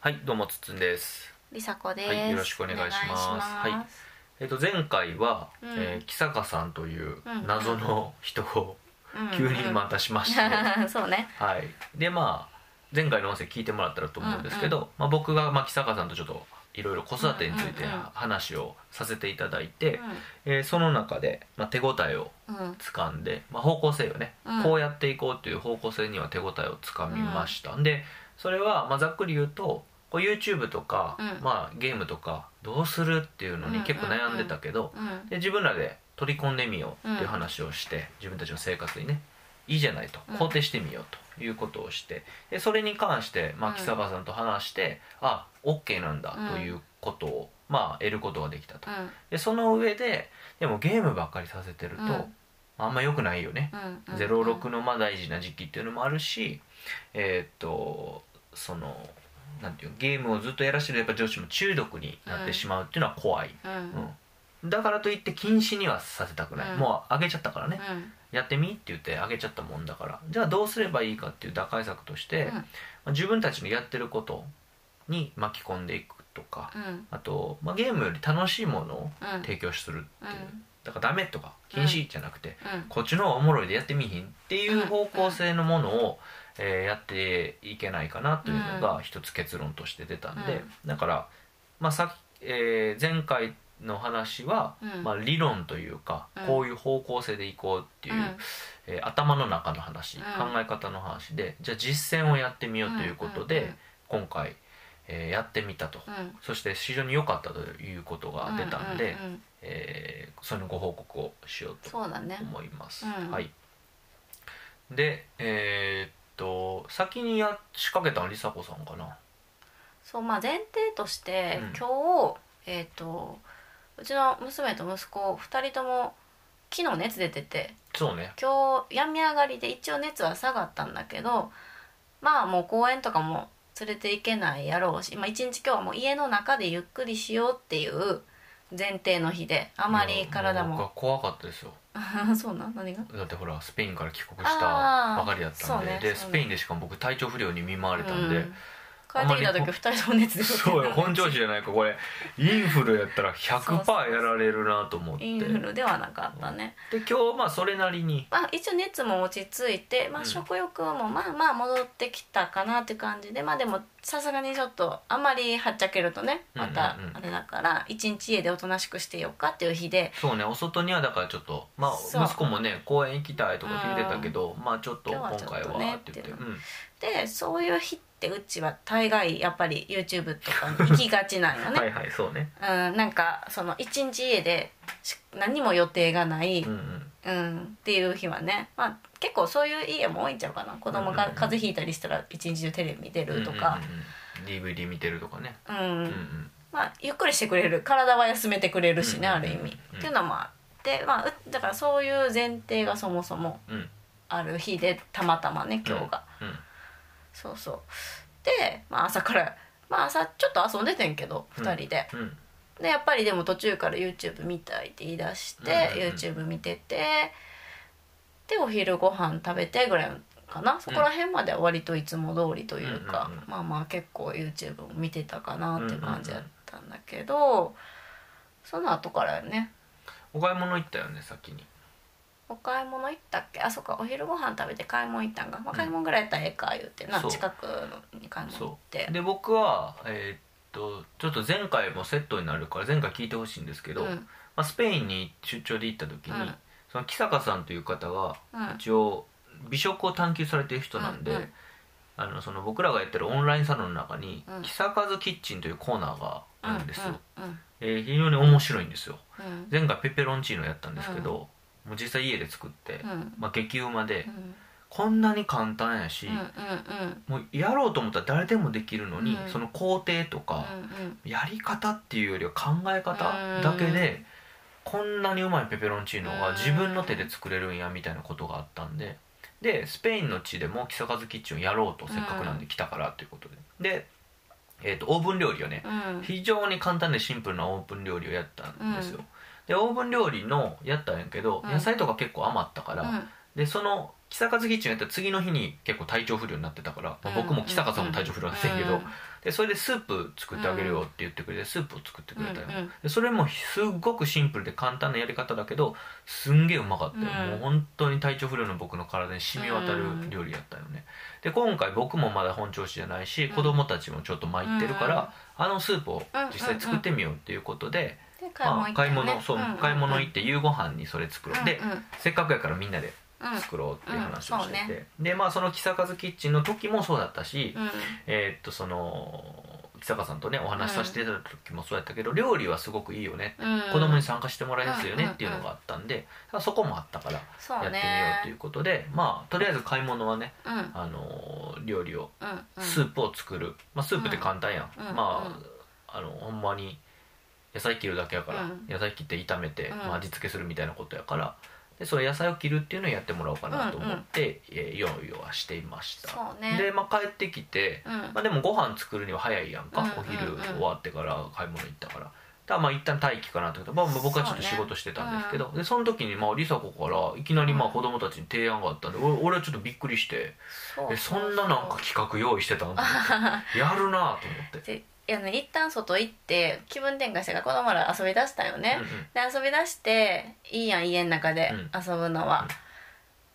はい、どうもつっつんです。りさこです、はいよろしくお願いします。お願いしはいえっ、と前回は、うん。えー木坂さんといううん。謎の人をうん急にまたしまして、う んそうね。はい。でまあ前回の音声聞いてもらったらと思うんですけど、まあ僕がまあ木坂さんとちょっといろいろ子育てについてうんうんうん。話をさせていただいて、うえーその中で、まあ、手応えをんうん。掴んで、まあ、方向性をね、うん。こうやっていこうという方向性には手応えをつかみました、でそれは、まあ、ざっくり言うとこう YouTube とか、うん。まあ、ゲームとかどうするっていうのに結構悩んでたけど、うんで自分らで取り込んでみようっていう話をして、自分たちの生活にねいいじゃないとうん。肯定してみようということをしてでそれに関して、まあ、うん。木坂さんと話して、あ OK なんだということを、まあ、得ることができたと。うん。でその上ででもゲームばっかりさせてると、うん。あんま良くないよね、うん。うん。06のまあ大事な時期っていうのもあるしえーっとそのなんていうのゲームをずっとやらせてるやっぱ女子も中毒になってしまうっていうのは怖い、うん。うん。うんだからといって禁止にはさせたくない、うん。もうあげちゃったからね、うん。やってみって言ってあげちゃったもんだから。じゃあどうすればいいかっていう打開策として、まあ自分たちのやってることに巻き込んでいくとか、うん。あと、まあ、ゲームより楽しいものをうん。提供するっていう、うん。だからダメとか禁止じゃなくて、うん。こっちの方がおもろいでやってみひんっていう方向性のものを、えーやっていけないかなというのが一つ結論として出たんで、だから、まあさっえー前回の話は、うん。まあ、理論というか、うん。こういう方向性でいこうっていう、うん。えー頭の中の話、うん。考え方の話でじゃあ実践をやってみようということで、うんうんうん。今回、えーやってみたと、うん。そして非常に良かったということが出たんで、うんうんうんえーそのご報告をしようと思います、うん。はい。でえー先にや仕掛けたのは梨紗子さんかな。そうまあ前提として、うん。今日えっ、とうちの娘と息子2人とも昨日熱出ててそうね。今日病み上がりで一応熱は下がったんだけどまあもう公園とかも連れて行けないやろうし、まあ、一日今日はもう家の中でゆっくりしようっていう前提の日であまり体も。怖かったですよ。そうなん何が？だってほらスペインから帰国したばかりだったんで、ねでスペインでしかも僕体調不良に見舞われたんで、うん。帰ってきた時2人とも熱出そうよ本調子じゃないかこれ。インフルやったらそうそう100%やられるなと思って。インフルではなかったね。で今日まあそれなりに。まあ、一応熱も落ち着いて、まあ、うん。食欲もまあまあ戻ってきたかなって感じで、まあでもさすがにちょっとあんまりはっちゃけるとねまたうんうん。うんあれだから一日家でおとなしくしてようかっていう日で。そうねお外にはだからちょっとまあ息子もね公園行きたいとかって言ってたけど、まあちょっと今回はねって言って。うん。でそういう日ってうちは大概やっぱり YouTube とかに行きがちなんよね、はいはいそうね。うん、なんかその一日家でし何も予定がない、うんうんうん、っていう日はね、まあ、結構そういう家も多いんちゃうかな。子供がうんうんうん。風邪ひいたりしたら一日中テレビ見てるとか、うんうんうん、DVD 見てるとかね。うん。うんうん。まあ、ゆっくりしてくれる。体は休めてくれるしね、うんある意味、うんっていうのもあって、まあ、うだからそういう前提がそもそもうん。ある日でたまたまね今日が、うんそうそう。で、まあ、朝から、まあ、朝ちょっと遊んでてんけどうん2人で、うんでやっぱりでも途中から YouTube 見たいって言い出して、うんうんうん。YouTube 見ててでお昼ご飯食べてぐらいかな？そこら辺までは割といつも通りというか、うんうんうん。まあまあ結構 YouTube を見てたかなっていう感じだったんだけど、その後からね。お買い物行ったよね先に。お買い物行ったっけ？あそっかお昼ご飯食べて買い物行ったんが、まあ、買い物ぐらいやったらええか言うてな、そう。近くに買い物行って。で僕はえーっとちょっと前回もセットになるから前回聞いてほしいんですけど、うん。まあ、スペインに出張で行った時に、うん。その木坂さんという方がうん。一応美食を探求されてる人なんで、うんうん。あのその僕らがやってるオンラインサロンの中に「うん。木坂図キッチン」というコーナーがあるんですよ、うんうんえー非常に面白いんですよ。うん。前回ペペロンチーノやったんですけど、もう実際家で作って、うん。まあ、激うまで、うんこんなに簡単やし、うんうんもうやろうと思ったら誰でもできるのに、うん。その工程とか、うんやり方っていうよりは考え方だけで、こんなにうまいペペロンチーノが自分の手で作れるんやみたいなことがあったんででスペインの地でも木更津キッチンをやろうとせっかくなんで来たからっていうことで。で、えー、とオーブン料理をね、うん。非常に簡単でシンプルなオーブン料理をやったんですよ、うん。でオーブン料理のやったんやけど、うん。野菜とか結構余ったから、うん。でその木坂キッチンやったら次の日に結構体調不良になってたから、まあ僕も木坂さんも体調不良なんですけど、でそれでスープ作ってあげるよって言ってくれてスープを作ってくれたよ、でそれもすっごくシンプルで簡単なやり方だけどすんげえうまかったよ、もう本当に体調不良の僕の体に染み渡る料理やったよねで今回僕もまだ本調子じゃないし、子供たちもちょっと参ってるから、あのスープを実際作ってみようっていうことで、買い物、買い行ったよね物、行って夕ご飯にそれ作ろう、でせっかくやからみんなで作ろうっていう話をしてて、うん。うんでまあその木坂キッチンの時もそうだったし、うん。えーっとその木坂さんとねお話しさせていただいた時もそうやったけど、料理はすごくいいよね、うん。子供に参加してもらいやすいよねっていうのがあったんで、そこもあったからやってみようということで、まあとりあえず買い物はね、あのー料理をうん。スープを作る、まあ、スープって簡単やん、うん。まあ,、うん。あのほんまに野菜切るだけやから、うん。野菜切って炒めて、うん。まあ、味付けするみたいなことやからでそれ野菜を切るっていうのをやってもらおうかなと思って、えー用意はしていました。そうね。で、まあ、帰ってきて、うん。まあ、でもご飯作るには早いやんか、うんお昼うん。うん終わってから買い物行ったから。だまあ一旦待機かなってまあ、まあ僕はちょっと仕事してたんですけど、でその時にまあ梨紗子からいきなりまあ子供たちに提案があったんで俺俺はちょっとびっくりしてそうえそんななんか企画用意してたんと思って。やるなと思って。でいやね一旦外行って気分転換してから子供ら遊び出したよね、うんうん。で遊び出していいやん家の中でうん。遊ぶのは、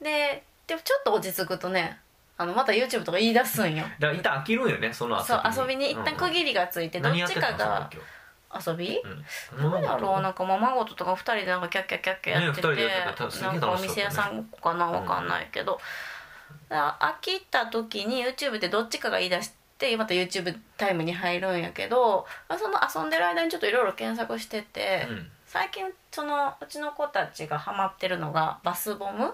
ででもちょっと落ち着くとねあのまた YouTube とか言い出すんよ。だから一旦飽きるんよねその遊びそう遊びに一旦区切りがついてどっちかが遊び？うん。何やろうなんかままごととか二人でなんかキャッキャッキャッキャやってて、ねなんかお店屋さんかなわかんないけど、飽きた時に YouTube でどっちかが言い出してまた YouTube タイムに入るんやけどその遊んでる間にちょっといろいろ検索してて、うん。最近そのうちの子たちがハマってるのがバスボム？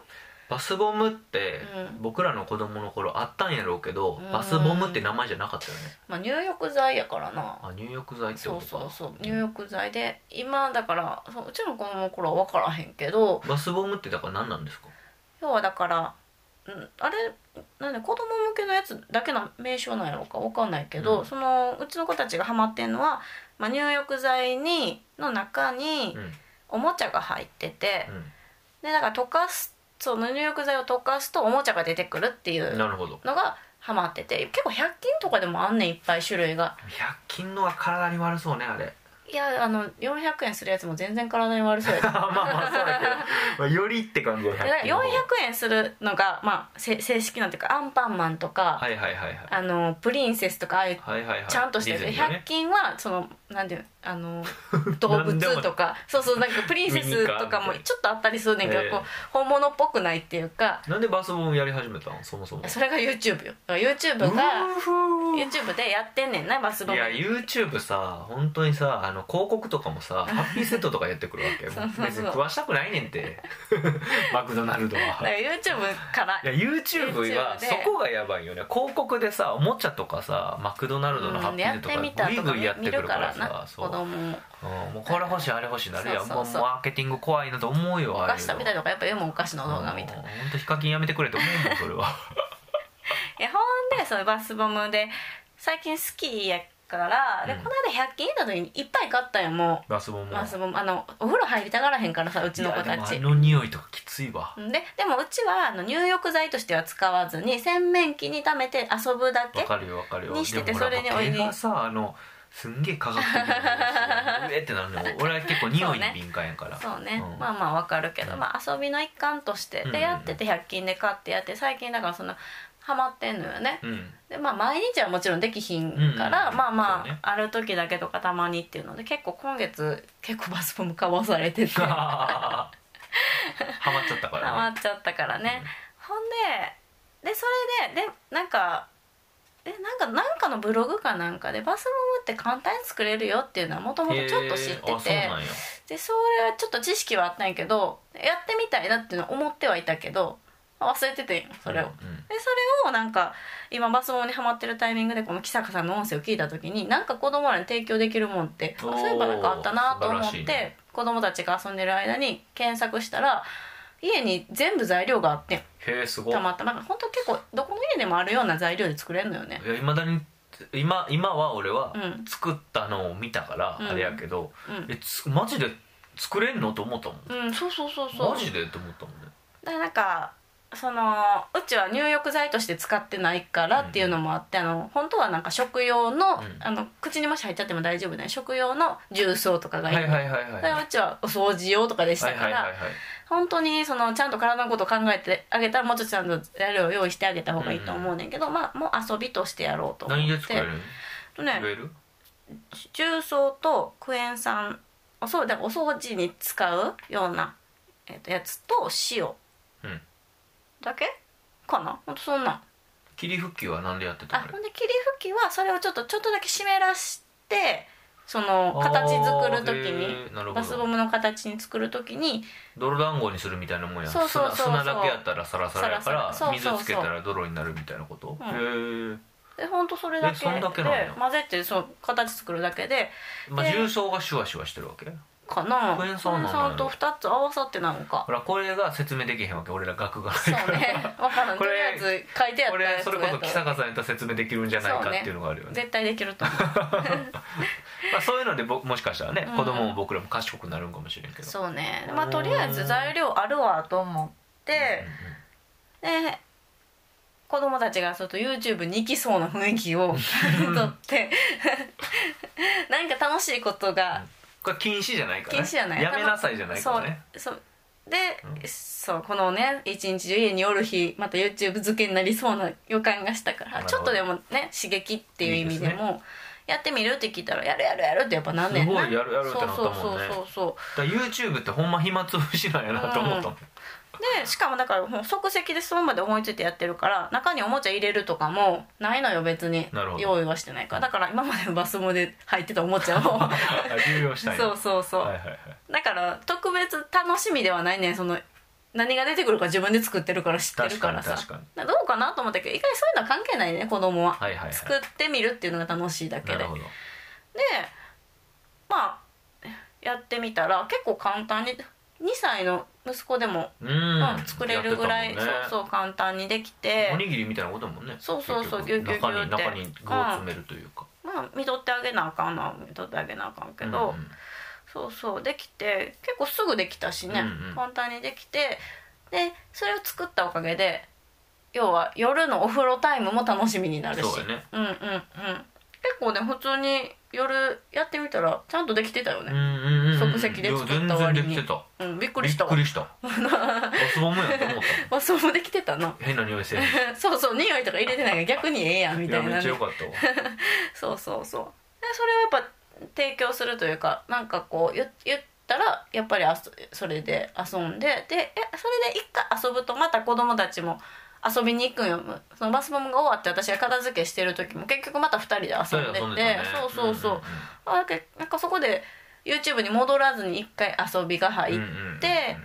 バスボムってうん。僕らの子供の頃あったんやろうけどうん。バスボムって名前じゃなかったよね。まあ入浴剤やからな。あ入浴剤ってそうことか。そうそう。入浴剤で今だからそううちの子供の頃は分からへんけどバスボムってだから何なんですか？要はだから、うん、あれなんで子供向けのやつだけの名称なんやろうかわかんないけど、うん。そのうちの子たちがハマってんのは、まあ、入浴剤にの中にうん。おもちゃが入ってて、うでだから溶かすその入浴剤を溶かすとおもちゃが出てくるっていうのがハマってて結構100均とかでもあんねんいっぱい種類が。100均のは体に悪そうねあれいやあの400円するやつも全然体に悪そうやで まあまあそうだけど。まあよりって感じはだから100均の方。400円するのが、まあ、せ正式なんていうかアンパンマンとか、はいはいはいはい。あのプリンセスとかああいうはいはいはい。ちゃんとしてる、100ね。均はそのなんていうのあの 動物とかそうそうなんかプリンセスとかもちょっとあったりするねんけど、ええ。こう本物っぽくないっていうか。なんでバスボムやり始めたん？そもそも。それが YouTube よ。だから YouTube が YouTube でやってんねんなバスボム。いや YouTube さ本当にさあの広告とかもさハッピーセットとかやってくるわけ 別に食わしたくないねんて。マクドナルドは。だから YouTube から。いや YouTube はそこがやばいよね。広告でさおもちゃとかさマクドナルドのハッピーセットとかグイグイやってくるからさそう。子供も。うんもうこれ欲しいあれ欲しいなるやん。そうそうそう。もうマーケティング怖いなと思うよおあれ菓子食べたりとかやっぱ読むお菓子の動画見たい本当ヒカキンやめてくれと思うもんそれは。やほんでそのバスボムで最近好きやからでうん。この間100均行った時にいっぱい買ったんよもバスボム。うバスボムあのお風呂入りたがらへんからさうちの子いやでもたちあの匂いとかきついわ。ででもうちはあの入浴剤としては使わずに洗面器に溜めて遊ぶだけわかるよわかるよ。にしててでもほらそれにおいで。さあのすんげえかかってるのうえってなるの。俺は結構匂いに敏感やから。そうね、うん。まあまあわかるけど、うん。まあ遊びの一環として。うん。うんうんでやってて100均で買ってやって最近だからそんなハマってんのよね。うん。でまあ毎日はもちろんできひんから、うん。うんうんまあまあ、ね。ある時だけとかたまにっていうので結構今月結構バスボム買わされてて。ハ ハマっちゃったからね。マっちゃったからね、ほんででそれででなんかえなんかなんかのブログかなんかでバスボムって簡単に作れるよっていうのはもともとちょっと知っててでそれはちょっと知識はあったんやけどやってみたいなっていうのは思ってはいたけど忘れててんそれを。うん。でそれをなんか今バスボムにハマってるタイミングでこの木坂さんの音声を聞いた時になんか子供らに提供できるもんってそういえばなんかあったなと思って、ね。子供たちが遊んでる間に検索したら家に全部材料があってんへえすごい。たまた。ま本当結構どこの家でもあるような材料で作れるのよね。いや未だに今今は俺はうん。作ったのを見たからうん。あれやけど、うん。えつマジで作れんの？と思ったもん。うんそうそうそうそう。マジで？と思ったもんね。だからなんかそのうちは入浴剤として使ってないからっていうのもあって、あの本当はなんか食用の,、ん。あの口にもし入っちゃっても大丈夫な食用の重曹とかがいい。の、はいはいはいはい。でうちはお掃除用とかでしたから、はいはいはいはい本当にそのちゃんと体のことを考えてあげたらもうちょっとちゃんと材料を用意してあげた方がいいと思うねんけど、まあもう遊びとしてやろうと思って。何で作れるとね。重曹とクエン酸。おそうだお掃除に使うような、えーとやつと塩。うん。だけかな？ほんとそんなん。霧吹きは何でやってたあの？あれほんで霧吹きはそれをちょっとちょっとだけ湿らしてその形作る時にバスボムの形に作る時に泥団子にするみたいなもんや。そうそうそう砂砂だけやったらサラサラやから水つけたら泥になるみたいなこと、うん。へえでほんとそれだけで混ぜてそう形作るだけでまあで重曹がシュワシュワしてるわけ？かな。クエン酸と2つ合わさってなのか。ほらこれが説明できへんわけ。俺ら額がそうね。分からん。ことれりあえず書いてあったこれそれこそ木坂さんやったら説明できるんじゃないかっていうのがあるよね。絶対できると思う まあ、そういうのでぼもしかしたらね、うん。子供も僕らも賢くなるんかもしれんけど。そうね。まあとりあえず材料あるわと思ってで子供たちがちょっと YouTube に行きそうな雰囲気をとって なんか楽しいことがこれ禁止じゃないから、ね、禁止じゃない。やめなさいじゃないからね。そうそう。で、そうこのね一日中家におる日また YouTube 漬けになりそうな予感がしたからちょっとでもね刺激っていう意味でいいもやってみるって聞いたらやるやるやるってやっぱなんねんな。すごいやるやるってなったもんね。そうそうそうそう。だ YouTube ってほんま暇つぶしなんやなと思ったもん、でしかもだからもう即席でその場で思いついてやってるから中におもちゃ入れるとかもないのよ別に。なるほど。用意はしてないから。だから今までのバスモで入ってたおもちゃをあ流用したい そうそうそう、はいはいはい。だから特別楽しみではないねんその何が出てくるか自分で作ってるから知ってるからさ。確かどうかなと思ったけど意外にそういうのは関係ないね子供は、はいはいはい。作ってみるっていうのが楽しいだけで。でまあやってみたら結構簡単に2歳の息子でも、うん、うん作れるぐらい、ね。そうそう簡単にできて。おにぎりみたいなことだもんねそうそうそう結局ギュギュギュって。中に具を詰めるというか、まあ見とってあげなあかんな見とってあげなあかんけど、うんうんそうそうできて結構すぐできたしね、うんうん。簡単にできてでそれを作ったおかげで要は夜のお風呂タイムも楽しみになるし。そうやね。うんうんうん。結構ね普通に夜やってみたらちゃんとできてたよね。うんうんうん即席で作った割に。いや全然できてた。うん、びっくりしたわ。びっくりした。バスボムやと思った。あそうもできてたな変な匂い そうそう匂いとか入れてないから逆にええやんみいたいなね。やめっちゃよかったわ。そうそうそう。でそれをやっぱ提供するというかなんかこう言言ったらやっぱりあそそれで遊んででえそれで一回遊ぶとまた子供たちも遊びに行くんよ。そのバスボムが終わって私が片付けしてる時も結局また2人で遊んでて。二人で遊んでたねそうそうそう、んんんあだけなんかそこで YouTube に戻らずに一回遊びが入って、うんうんうんうん。で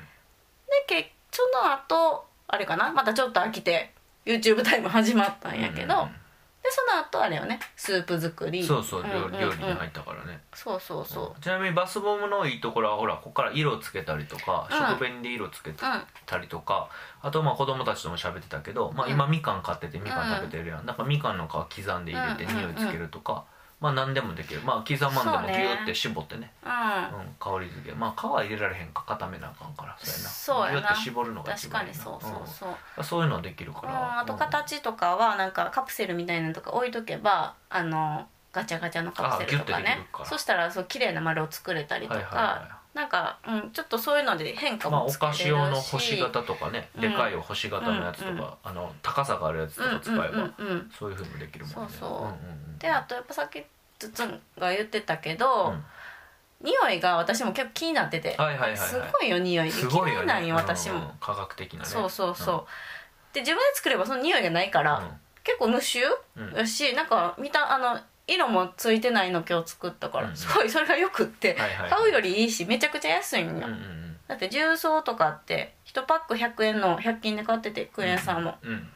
けその後あれかな？またちょっと飽きて YouTube タイム始まったんやけど、うんうんうんでその後あれよね。スープ作り。そうそう料理に入ったからね。そうそうそちなみにバスボムのいいところはほらここから色つけたりとかうん。食紅で色つけううんたりとかあとまあ子供たちとも喋ってたけどまあうん。今みかん買っててみかん食べてるやん。だからみかんの皮刻んで入れてうんうんうん。匂いつけるとかまあ何でもできる。まあ刻まんでもギューって絞ってね。うん。うん香り付け。まあ皮入れられへんか固めなあかんからそうやな。ギューって絞るのが一確か番いいな。にそうそうそう、うん。そういうのできるかうん、らあと形とかはなんかカプセルみたいなのとか置いとけばあのガチャガチャのカプセルとかね。そしたらそう綺麗な丸を作れたりとか、はいはいはなんか、うん、ちょっとそういうので変化まあおもつけれるし、菓子用の星型とかねうん。でかい星型のやつとうんうんかあの高さがあるやつとか使えばうんうんうんうん。そういうふうにできるもんね。そうそう。んんん。であとやっぱさっきつつんが言ってたけど、うん。匂いが私も結構気になってて、はいはいはいはい。すごいよ匂い。すごいよね。なんよ私も、うん科学的なね。そうそうそう、で自分で作ればその匂いがないから、結構無臭うん。うなんか見たあの色もついてないの今日作ったから、うん。すごいそれがよくって、はいはいはい。買うよりいいしめちゃくちゃ安いんよ、うんうんだって重曹とかって1パック100円の100均で買っててクエン酸も、うん。うん。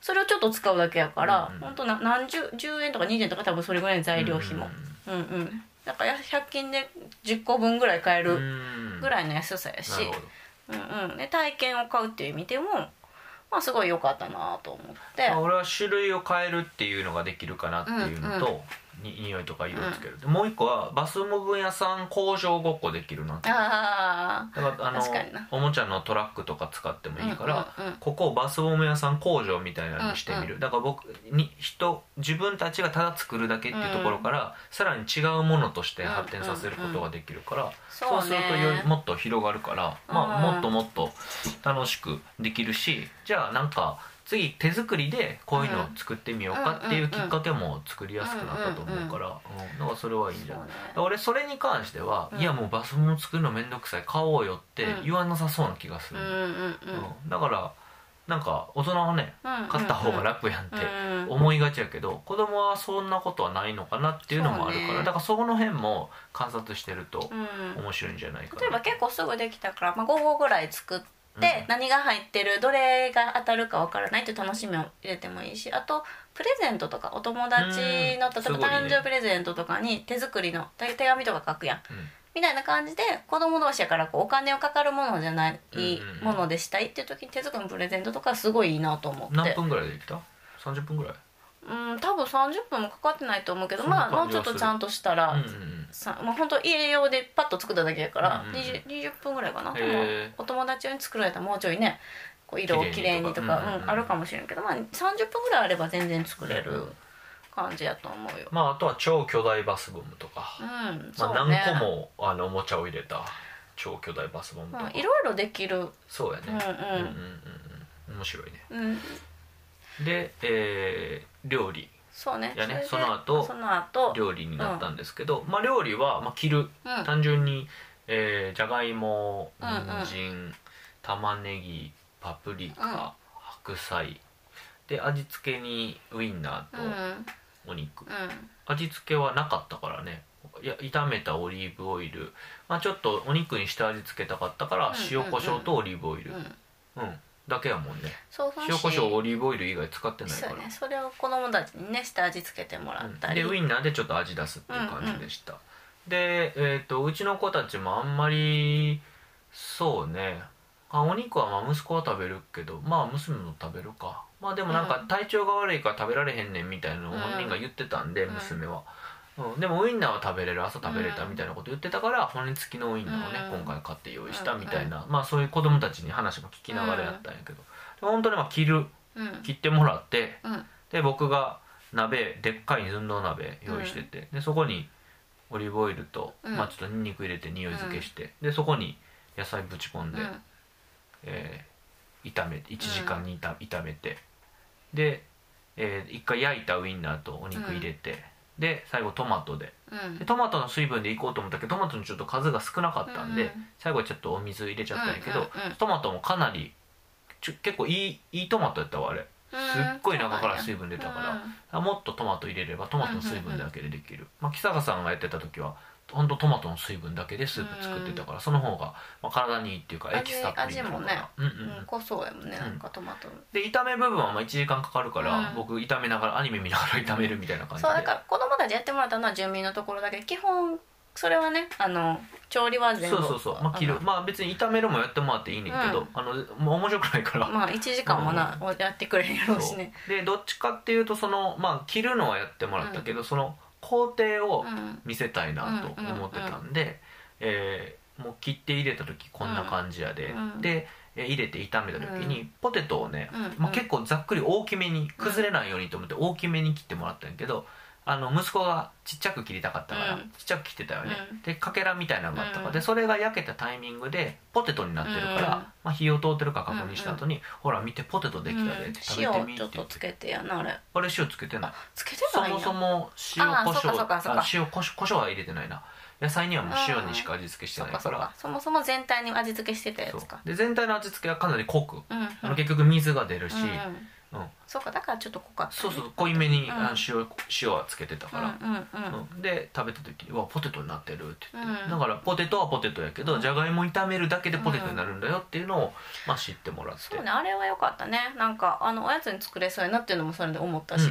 それをちょっと使うだけやから、うんうん。ほんとな何十10円とか20円とか多分それぐらいの材料費もうんうん。だから100均で10個分ぐらい買えうんうるん。ぐらいの安さやし。うんうん。で体験を買うっていう意味でもまあすごい良かったなと思って。まあ俺は種類を変えるっていうのができるかなっていうのと、に匂いとか色つける、でもう一個はバスモブ屋さん工場ごっこできるなって。あだからあの確かにな。おもちゃのトラックとか使ってもいいから、うんうんうん。ここをバスボム屋さん工場みたいなのにしてみる、だから僕に人自分たちがただ作るだけっていうところから、さらに違うものとして発展させることができるから、そうね。するとよりもっと広がるから、まあ、うん。もっともっと楽しくできるしじゃあなんか次手作りでこういうのを作ってみようかっていうきっかけも作りやすくなったと思うから、うんだからそれはいいんじゃない？俺それに関しては、うん。いやもうバスボム作るのめんどくさい買おうよってうん。言わなさそうな気がする、うんうんうん。うん。だからなんか大人はねうん買った方が楽やんってうん思いがちやけど子供はそんなことはないのかなっていうのもあるから、ね。だからそこの辺も観察してるとうん。面白いんじゃないかな。例えば結構すぐできたから、まあ、5個ぐらい作っ何が入ってるどれが当たるかわからないっていう楽しみを入れてもいいしあとプレゼントとかお友達の、うん例えば誕生日プレゼントとかに手作りの手手紙とか書くやん。うん。みたいな感じで子供同士やからこうお金をかかるものじゃないものでしたいっていう時に手作りのプレゼントとかすごいいいなと思って。何分ぐらいできた？30分ぐらい？うん多分30分もかかってないと思うけどまあもうちょっとちゃんとしたら、さもう本当家用でパッと作っただけやから、うんうん 20, 20分ぐらいかな、へでもーお友達用に作られたらもうちょいねこう色をきれいにとかうんあるかもしれんけど、まあ、30分ぐらいあれば全然作れる感じやと思うよ。まああとは超巨大バスボムとか、うんまあ、何個もあのおもちゃを入れた超巨大バスボムとか、うんいろいろできる。そうやね、うんうん。うんうんうんうん。面白いね。うん。で、えー料理そうね。いやねその後その後。料理になったんですけど、まあ料理は、まあ、切る。うん。単純に、えーじゃがいもうんうん。人参、玉ねぎパプリうん。カ、白菜。で味付けにウインナうんうん。ーとお肉、味付けはなかったからね。いや炒めたオリーブオイル、まあ、ちょっとお肉に下味付けたかったからうんうんうん。塩コショウとオリーブオイル、ううんんだけやもんね。そうそう塩コショウオリーブオイル以外使ってないかそうらね。それを子供たちにね下味付けてもらったり、でウインナーでちょっと味出すっていう感じでした、で、えー、とうちの子たちもあんまりそうね。あお肉はまあ息子は食べるけどまあ娘も食べるか。まあでもなんかうん。体調が悪いから食べられへんねんみたいなのをうん本人が言ってたんで、うん。娘は、うん、でもウインナーは食べれる朝食べれたみたいなこと言ってたから骨付きのウインナーをね、うん。今回買って用意したみたいな、まあそういう子供たちに話も聞きながらやったんやけど、で本当にまあ切るうん。切ってもらってうん。で僕が鍋でっかい寸胴鍋用意してて、でそこにオリーブオイルと、うん。まあ、ちょっとニンニク入れて匂い付けして、でそこに野菜ぶち込んで、うん。えー炒めて1時間に炒炒めてで、えー一回焼いたウインナーとお肉入れて、で最後トマトで。うん。でトマトの水分でいこうと思ったけどトマトのちょっと数が少なかったんで、うん最後ちょっとお水入れちゃったんやけど、うんうんうん。トマトもかなりちょ結構いいいいトマトやったわあれ。すっごい中から水分出たから、あもっとトマト入れればトマトの水分だけでできる、まあ、木坂さんがやってた時はほんとトマトの水分だけでスープ作ってたから、その方が、まあ、体にいいっていうかエキスたっぷりになるから、うんうんうんうん。濃そうやもんねなんかトマト。で炒め部分はまあ1時間かかるから、うん。僕炒めながらアニメ見ながら炒めるみたいな感じで。そうだから子供たちやってもらったのは住民のところだけ。ど基本それはねあの調理は全部。そうそうそう、まあ、切る。のまあ別に炒めるもやってもらっていいねんけど、うん。あのもう面白くないから、まあ1時間もな、やってくれるやろう。しねでどっちかっていうとそのまあ切るのはやってもらったけど、その工程をうん。見せたいなと思ってたんで、えーもう切って入れた時こんな感じやで、うん。で、えー入れて炒めた時にポテトをね、うん。まあ、結構ざっくり大きめに崩れないようにと思って大きめに切ってもらったんやけどあの息子がちっちゃく切りたかったから、うん。ちっちゃく切ってたよね、うん。でかけらみたいなのがあったから、うん。でそれが焼けたタイミングでポテトになってるから、うん。まあ、火を通ってるか確認した後に、ほら見てポテトできたでって食べてみ塩ちょって。とっ言ってつけてやなあれ。あれ塩つけてない。つけてそないんや。もそも塩コショウ塩コショウは入れてないな。野菜にはもう塩にしか味付けしてないから。かそもそも全体に味付けしてたやつか。で全体の味付けはかなり濃く、うん。うん。あの結局水が出るし、うんうんうん。そうかだからちょっと濃かったね。そうそう濃いめに、うん。塩塩はつけてたから、うんで食べた時に「うわポテトになってる」って言って、うん。だからポテトはポテトやけど、うん。じゃがいも炒めるだけでポテトになるんだよっていうのを、まあ、知ってもらって。そうねあれは良かったね。なんかあのおやつに作れそうやなっていうのもそれで思ったし。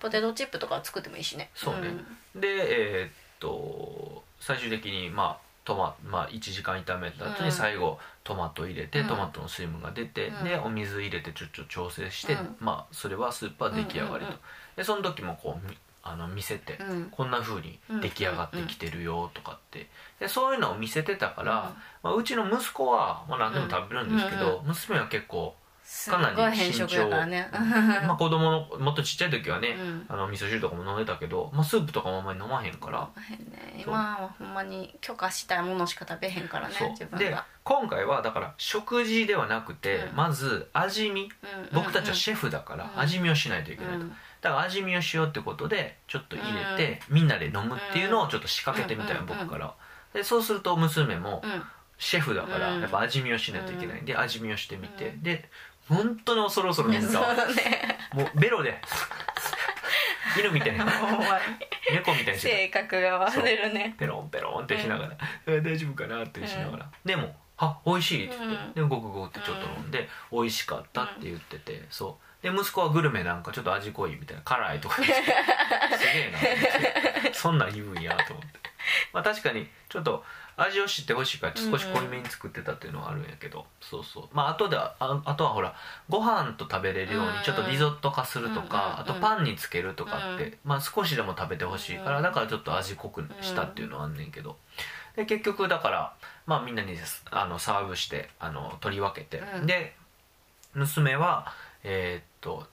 ポテトチップとか作ってもいいしね。そうね。でえーっと最終的にまあトマまあ、1時間炒めた後うん。に最後トマト入れて、うん。トマトの水分が出て、うん。でお水入れてちょっと調整して、うん。まあそれはスープは出来上がりと、うんうんうんでその時もこうみあの見せて、うん。こんな風に出来上がってきてるよとかって。でそういうのを見せてたから、まあ、うちの息子は、まあ、何でも食べるんですけど、娘は結構、すっごい変色やからね。まあ、子供のもっとちっちゃい時はね、うん。あの味噌汁とかも飲んでたけど、まあ、スープとかもあんまり飲まへんから、今はほんまに許可したいものしか食べへんからね自分が。今回はだから食事ではなくて、うん。まず味見。うん僕たちはシェフだからうん。味見をしないといけないと、うん。だから味見をしようってことでちょっと入れて、みんなで飲むっていうのをちょっと仕掛けてみたいな、うん僕から。でそうすると娘もうん。シェフだからうん。やっぱ味見をしないといけないんで味見をしてみて。で本当に恐る恐る飲んだそうね。もうベロで犬みたいな猫みたいにして。性格が忘れるね。ペロンペロンってしながら、え大丈夫かなってしながら、でも「あ美味しい」って言って、うん。でゴクゴクってちょっと飲んで、美味しかったって言っててそう。で息子はグルメなんかちょっと味濃いみたいな辛いとか すげえなそんなん言うんやと思って。まあ確かにちょっと味を知ってほしいから少し濃いめに作ってたっていうのはあるんやけど、そうそう。まああとではああとはほらご飯と食べれるようにちょっとリゾット化するとか、うんあとパンにつけるとかって、うまあ少しでも食べてほしいから、うん。だからちょっと味濃くしたっていうのはあんねんけど。で結局だからまあみんなにあのサーブしてあの取り分けて、うん。で娘はえーっと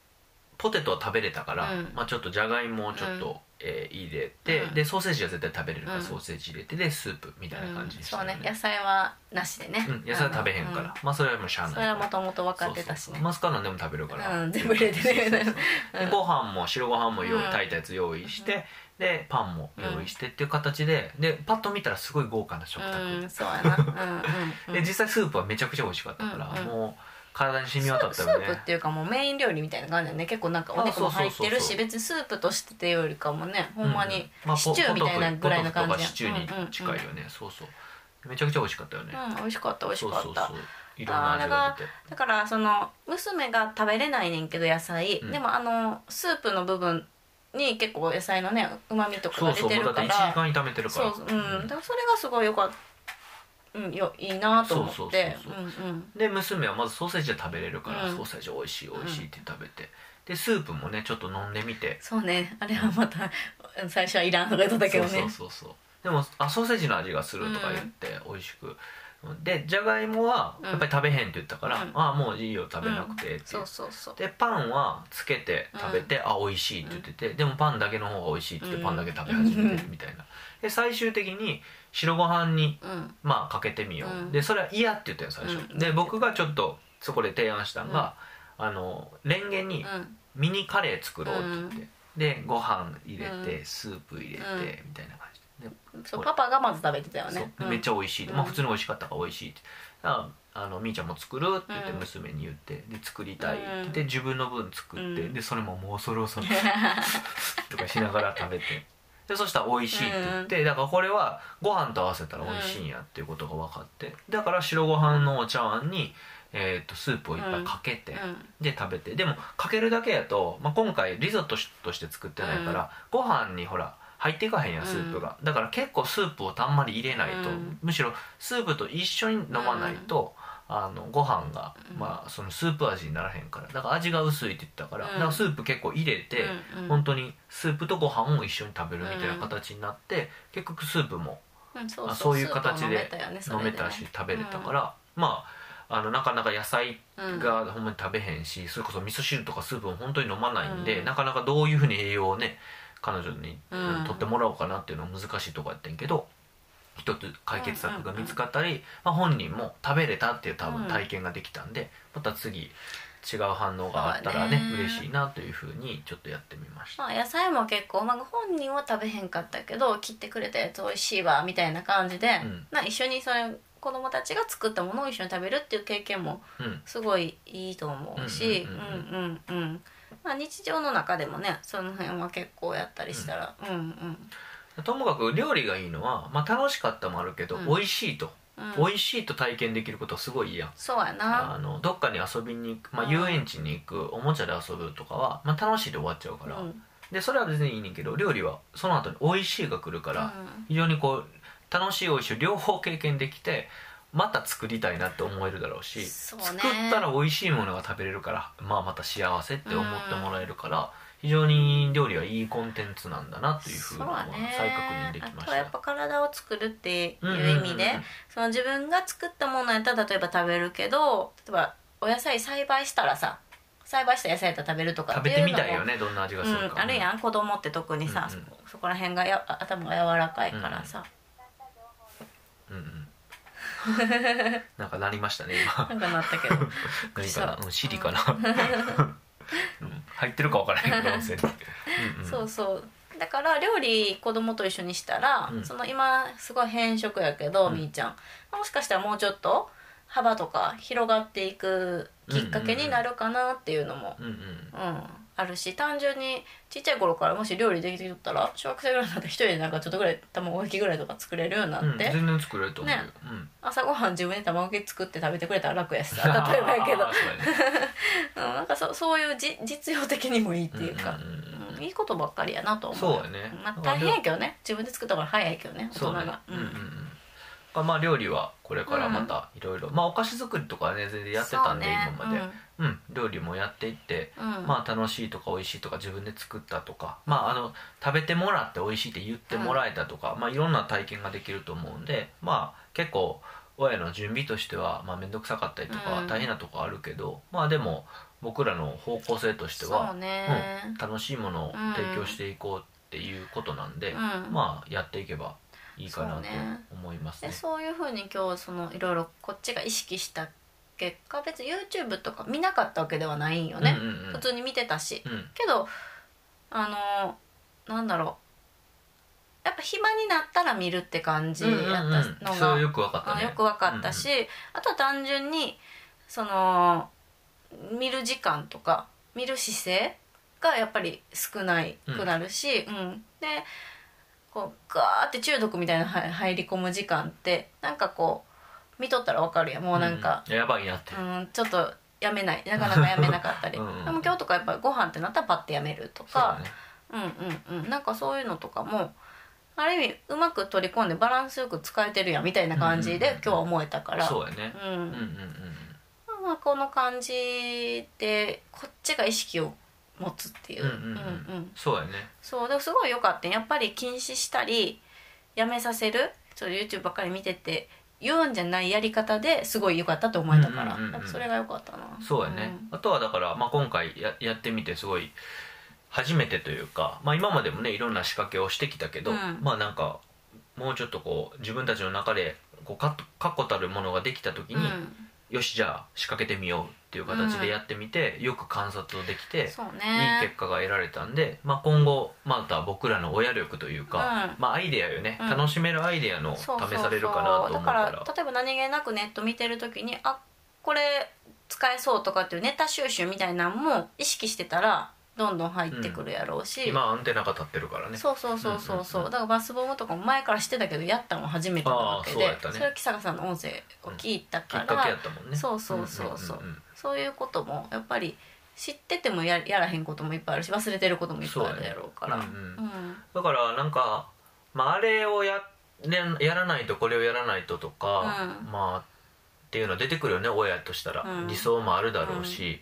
ポテトは食べれたから、うん。まあ、ちょっとじゃがいもをちょっと、えー入れて、うん。でソーセージは絶対食べれるから、うん。ソーセージ入れてでスープみたいな感じにしたそうよね。野菜はなしでね、うん、野菜食べへんから、うん。まあそれはもうしゃあないそれはもともと分かってたしね。そうそうマスカランでも食べるから、うん。全部入れてね。そうそうそうご飯も白ご飯も用意、うん炊いたやつ用意して、でパンも用意してっていう形ででパッと見たらすごい豪華な食卓、うん。そうやな。うんうんうん。で実際スープはめちゃくちゃ美味しかったから、うんうん。もう体に染み渡ったスよね。ープっていうかもうメイン料理みたいな感じだよね。結構なんかお肉も入ってるあそうそうそうそう。し別にスープとしてってよりかもねほんまにうん。まあシチューみたいなぐらいの感じや。ポトフとかシチューに近いよね、そうそう。めちゃくちゃ美味しかったよね、うん、うん、美味しかった美味しかった。そうそうそう。いろんな味がだからその娘が食べれないねんけど野菜、うん。でもあのスープの部分に結構野菜のねうまみとかが出そうそう。もうだっててるか1時ら間炒めてるから。そうう。ん。だからそれがすごいよかったうんよいいなと思って。そうそうそうそう。うんうん。で娘はまずソーセージで食べれるから、うん。ソーセージ美味しい美味しいって食べて、でスープもねちょっと飲んでみて。そうね。あれはまた 最初はいらんとか言っとったけどね。そうそうそうそう。でもあソーセージの味がするとか言って美味しく、でじゃがいもはやっぱり食べへんって言ったから、うん。ああもういいよ食べなくてってそうそうそう。でパンはつけて食べて、あ美味しいって言ってて、でもパンだけの方が美味しいって言ってうん。パンだけ食べ始めてみたいな。で最終的に白ご飯にうん。まあかけてみよう、うん。でそれは嫌って言ったよ最初、うん。で僕がちょっとそこで提案したのが、あのレンゲにうん。ミニカレー作ろうって言って、でご飯入れて、うスープ入れて、うん。みたいな感じで。でそうパパがまず食べてたよね。めっちゃ美味しい、うん。まあ普通に美味しかったから美味しいって。だからあのみーちゃんも作るって言ってうん。娘に言って。で作りたいって言って、自分の分作って、うん。でそれももう恐る恐る とかしながら食べてでそしたら美味しいって言って、だからこれはご飯と合わせたら美味しいんやっていうことが分かってだから白ご飯のお茶碗に、えー、とスープをいっぱいかけて、うん。で食べて。でもかけるだけやと、まあ、今回リゾットとして作ってないから、ご飯にほら入っていかへんやんスープが、だから結構スープをたんまり入れないと、うん。むしろスープと一緒に飲まないと、あのご飯が、うん。まあそのスープ味にならへんから。だから味が薄いって言ったから,、うん。だからスープ結構入れて、うんうん。本当にスープとご飯を一緒に食べるみたいな形になって、結局スープもうんそうあそういう形で飲めたし食べれたから、まああのなかなか野菜うん。がほんまに食べへんし、それこそ味噌汁とかスープも本当に飲まないんで、うん。なかなかどういうふうに栄養をね彼女に、うん。取ってもらおうかなっていうのは難しいとこやってんけど一つ解決策が見つかったり、まあ、本人も食べれたっていう多分うん体験ができたんで、また次違う反応があったらねね。嬉しいなというふうにちょっとやってみました。まあ野菜も結構、まあ、本人は食べへんかったけど切ってくれたやつ美味しいわみたいな感じで、うん。な一緒にそれ子供たちが作ったものを一緒に食べるっていう経験もうん。すごいいいと思うしううんんうんうんうん。まあ日常の中でもねその辺は結構やったりしたらうんうんともかく料理がいいのは、まあ、楽しかったもあるけど、うん。美味しいと、うん。美味しいと体験できることはすごいいいやん。そうやな。あのどっかに遊びに行く、まあ、うん。遊園地に行くおもちゃで遊ぶとかは、まあ、楽しいで終わっちゃうから、うん。でそれは別にいいねんけど料理はその後に美味しいが来るから、非常にこう楽しい美味しい両方経験できてまた作りたいなって思えるだろうしね。作ったら美味しいものが食べれるから、まあ、また幸せって思ってもらえるから、非常に料理はいいコンテンツなんだなというふうそうのはだね。再確認できました。あとはやっぱ体を作るっていう意味で、その自分が作ったものやったら例えば食べるけど例えばお野菜栽培したらさ栽培した野菜やったら食べるとかっ食ていうのもべてみたいよねどんな味がするか、うん、あるやん。子供って特にさ、うんうん。そそこら辺がや頭が柔らかいからさ、うんうん。なんかなりましたね今。なんかなったけど。何かな、う。ん、シリかな、うん、入ってるか分からへんけど音声に、うんうん、そうそう。だから料理子供と一緒にしたら、うん。その今すごい偏食やけど、うんみーちゃん。もしかしたらもうちょっと幅とか広がっていくきっかけになるかなっていうのも、うんうん。うんあるし単純にちっちゃい頃からもし料理できてきたら小学生ぐらいになって一人でなんかちょっとぐらい卵焼きぐらいとか作れるようになうん、って、全然作れると思うよ、ね。うん。朝ごはん自分で卵焼き作って食べてくれたら楽やしさ例えばやけど。うやね。うん、なんかそそういうじ実用的にもいいっていうか、うんうんうんうん。いいことばっかりやなと思う。そうやね。まあ、大変やけどね。自分で作ったから早いけどね大そうね。人が。うんうんうんまあ料理はこれからまたいろいろ。まあお菓子作りとかはね全然やってたんで、ね。今まで。うん。料理もやっていってうん。うんまあ楽しいとか美味しいとか自分で作ったとか。まああの食べてもらって美味しいって言ってもらえたとか、まあいろんな体験ができると思うんでまあ結構親の準備としてはまあ面倒くさかったりとかうん。大変なとこあるけど、まあでも僕らの方向性としてはそうん、楽しいものを提供していこうっていうことなんで、うん。まあやっていけばいいかなと思いますね。でそういうふうに今日そのいろいろこっちが意識した結果別に YouTube とか見なかったわけではないんよね、うんうんうん。普通に見てたし。うん。けどあのなんだろう。やっぱ暇になったら見るって感じやったのが、うんうんうん、よく分かったね。あよく分かったし、あとは単純にその見る時間とか見る姿勢がやっぱり少ないくなるし、うん。でこうガーって中毒みたいなは入り込む時間ってなんかこう見とったら分かるやん。もうなんか、うんやばいなって、うんちょっとやめない。なかなかやめなかったり。うん。うんでも今日とかやっぱりご飯ってなったらパッてやめるとそうね。うんうんうん。なんかそういうのとかもある意味うまく取り込んでバランスよく使えてるやんみたいな感じで今日は思えたから、そうやね。うん。うんうんうんまあ、この感じでこっちが意識を持つっていう,、うんうんうん。うんそうやね。そうでもすごい良かったやっぱり禁止したりやめさせるちょっと YouTube ばっかり見てて言うんじゃないやり方ですごい良かったと思えたから、うんうんうんうんやっぱそれが良かったな。そうやね、あとはだから、まあ、今回ややってみてすごい初めてというか、まあ、今までもねいろんな仕掛けをしてきたけど、うん。まあなんかもうちょっとこう自分たちの中でこう確確固たるものができた時に、うんよしじゃあ仕掛けてみようっていう形でやってみて、よく観察をできて、そういいね結果が得られたんで、まあ、今後また僕らの親力というか、うん。まあ、アイデアよね、うん。楽しめるアイデアの試されるかなと思うから。だから例えば何気なくネット見てる時にあこれ使えそうとかっていうネタ収集みたいなのも意識してたらどんどん入ってくるやろうし、今アンテナが立ってるからね。そうそうそうそうそう,、うんうんうん。だからバスボムとかも前から知ってたけどやったのも初めてなわけでそね。それは木坂さんの音声を聞いたから、きっかけやったもんね。そうそうそうそう,、んんんんそういうこともやっぱり知っててもややらへんこともいっぱいあるし忘れてることもいっぱいあるやろうから。だからなんか、まあ、あれをや,、ね、やらないとこれをやらないととか、うん。まあっていうのは出てくるよね親としたら、うん。理想もあるだろうし、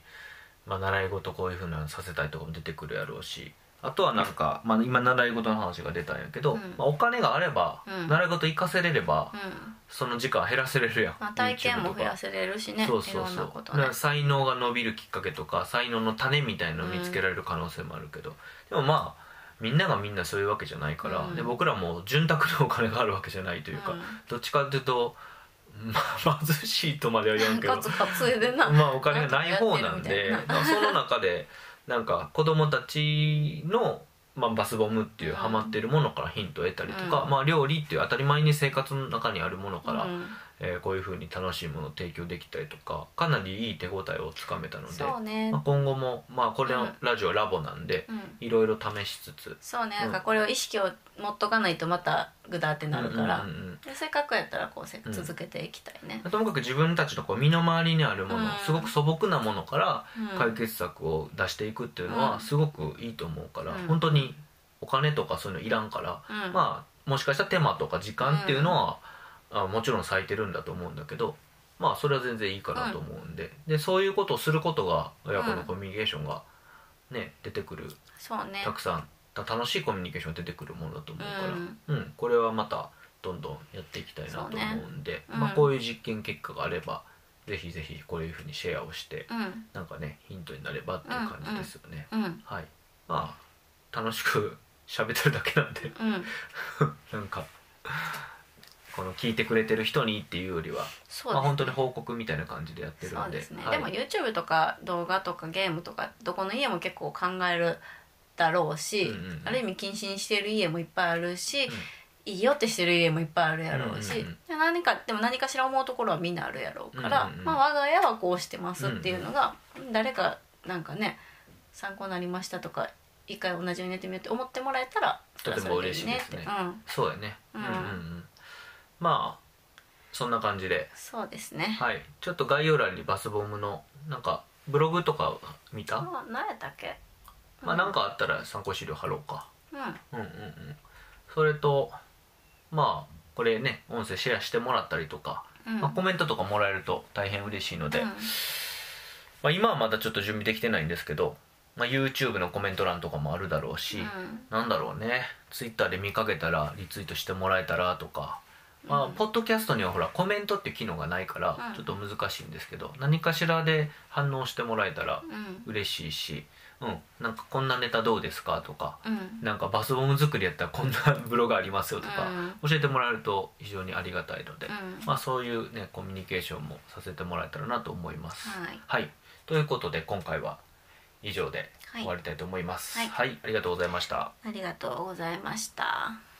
まあ、習い事こういうふうなのさせたいとかも出てくるやろうしあとはなんか、まあ、今習い事の話が出たんやけど、うん。まあ、お金があれば、うん。習い事行かせれれば、うん。その時間減らせれるやん、まあ、体験も増やせれるしねそうそういろんそうね。才能が伸びるきっかけとか才能の種みたいのを見つけられる可能性もあるけど、でもまあみんながみんなそういうわけじゃないから、うん。で僕らも潤沢なお金があるわけじゃないというか、うん。どっちかっていうと、まあ、貧しいとまでは言わんけど。まあお金がない方なんでその中でなんか子供たちの、まあ、バスボムっていううんハマってるものからヒントを得たりとか、うん。まあ、料理っていう当たり前に生活の中にあるものから、うんえーこういうふうに楽しいものを提供できたりとかかなりいい手応えをつかめたので、ね。まあ、今後も、まあ、これのうんラジオはラボなんでうん。いろいろ試しつつそうね。うん。なんかこれを意識を持っとかないとまたグダってなるから、うんうんうんでせっかくやったらこうせうん続けていきたいね、ともかく自分たちのこう身の回りにあるもの、うん。すごく素朴なものからうん。解決策を出していくっていうのうん。はすごくいいと思うから、うん。本当にお金とかそういうのいらんから、うん。まあもしかしたら手間とか時間っていうのは、あもちろん割いてるんだと思うんだけどまあそれは全然いいかなと思うんで,、でそういうことをすることが親子のコミュニケーションが、ね出てくる。そうね。たくさんた楽しいコミュニケーションが出てくるものだと思うから、うん。うん。これはまたどんどんやっていきたいなと思うんで、そうね。まあ、うん。こういう実験結果があればぜひぜひこういうふうにシェアをして、うん。なんかねヒントになればっていう感じですよね、うん。はい。まあ楽しく喋ってるだけなんで。うん。なんかこの聞いてくれてる人にっていうよりは、まあ、本当に報告みたいな感じでやってるそんで。うですね、はい。でも YouTube とか動画とかゲームとかどこの家も結構考えるだろうし、うんうんうん。ある意味禁止にしてる家もいっぱいあるし、いいよってしてる家もいっぱいあるやろうし、うんうんうん。で何かでも何かしら思うところはみんなあるやろうから、うんうんうん。まあ、我が家はこうしてますっていうのが、誰かなんかね参考になりましたとか一回同じようにやってみようって思ってもらえたらとても嬉しいですね。うん。そうやね、うんうんうんうんまあそんな感じで。そうですね、はい。ちょっと概要欄にバスボムのなんかブログとか見た、あ何やったっけ？まあなんかあったら参考資料貼ろうか。うん。うんうんうん。それとまあこれね音声シェアしてもらったりとか、うん。まあ、コメントとかもらえると大変嬉しいので、うん。まあ、今はまだちょっと準備できてないんですけど、まあ、YouTube のコメント欄とかもあるだろうし、うん。なんだろうね。Twitter で見かけたらリツイートしてもらえたらとか、まあ、うんポッドキャストにはほらコメントっていう機能がないからうん。ちょっと難しいんですけど、何かしらで反応してもらえたらうん。嬉しいし、うん、なんかこんなネタどうですかとかうん。なんかバスボム作りやったら こんなブログありますよとか、うん。教えてもらえると非常にありがたいので、うん。まあ、そういうねコミュニケーションもさせてもらえたらなと思います。はい。はい、ということで今回は以上ではい。終わりたいと思います。はい。はい、ありがとうございました。ありがとうございました。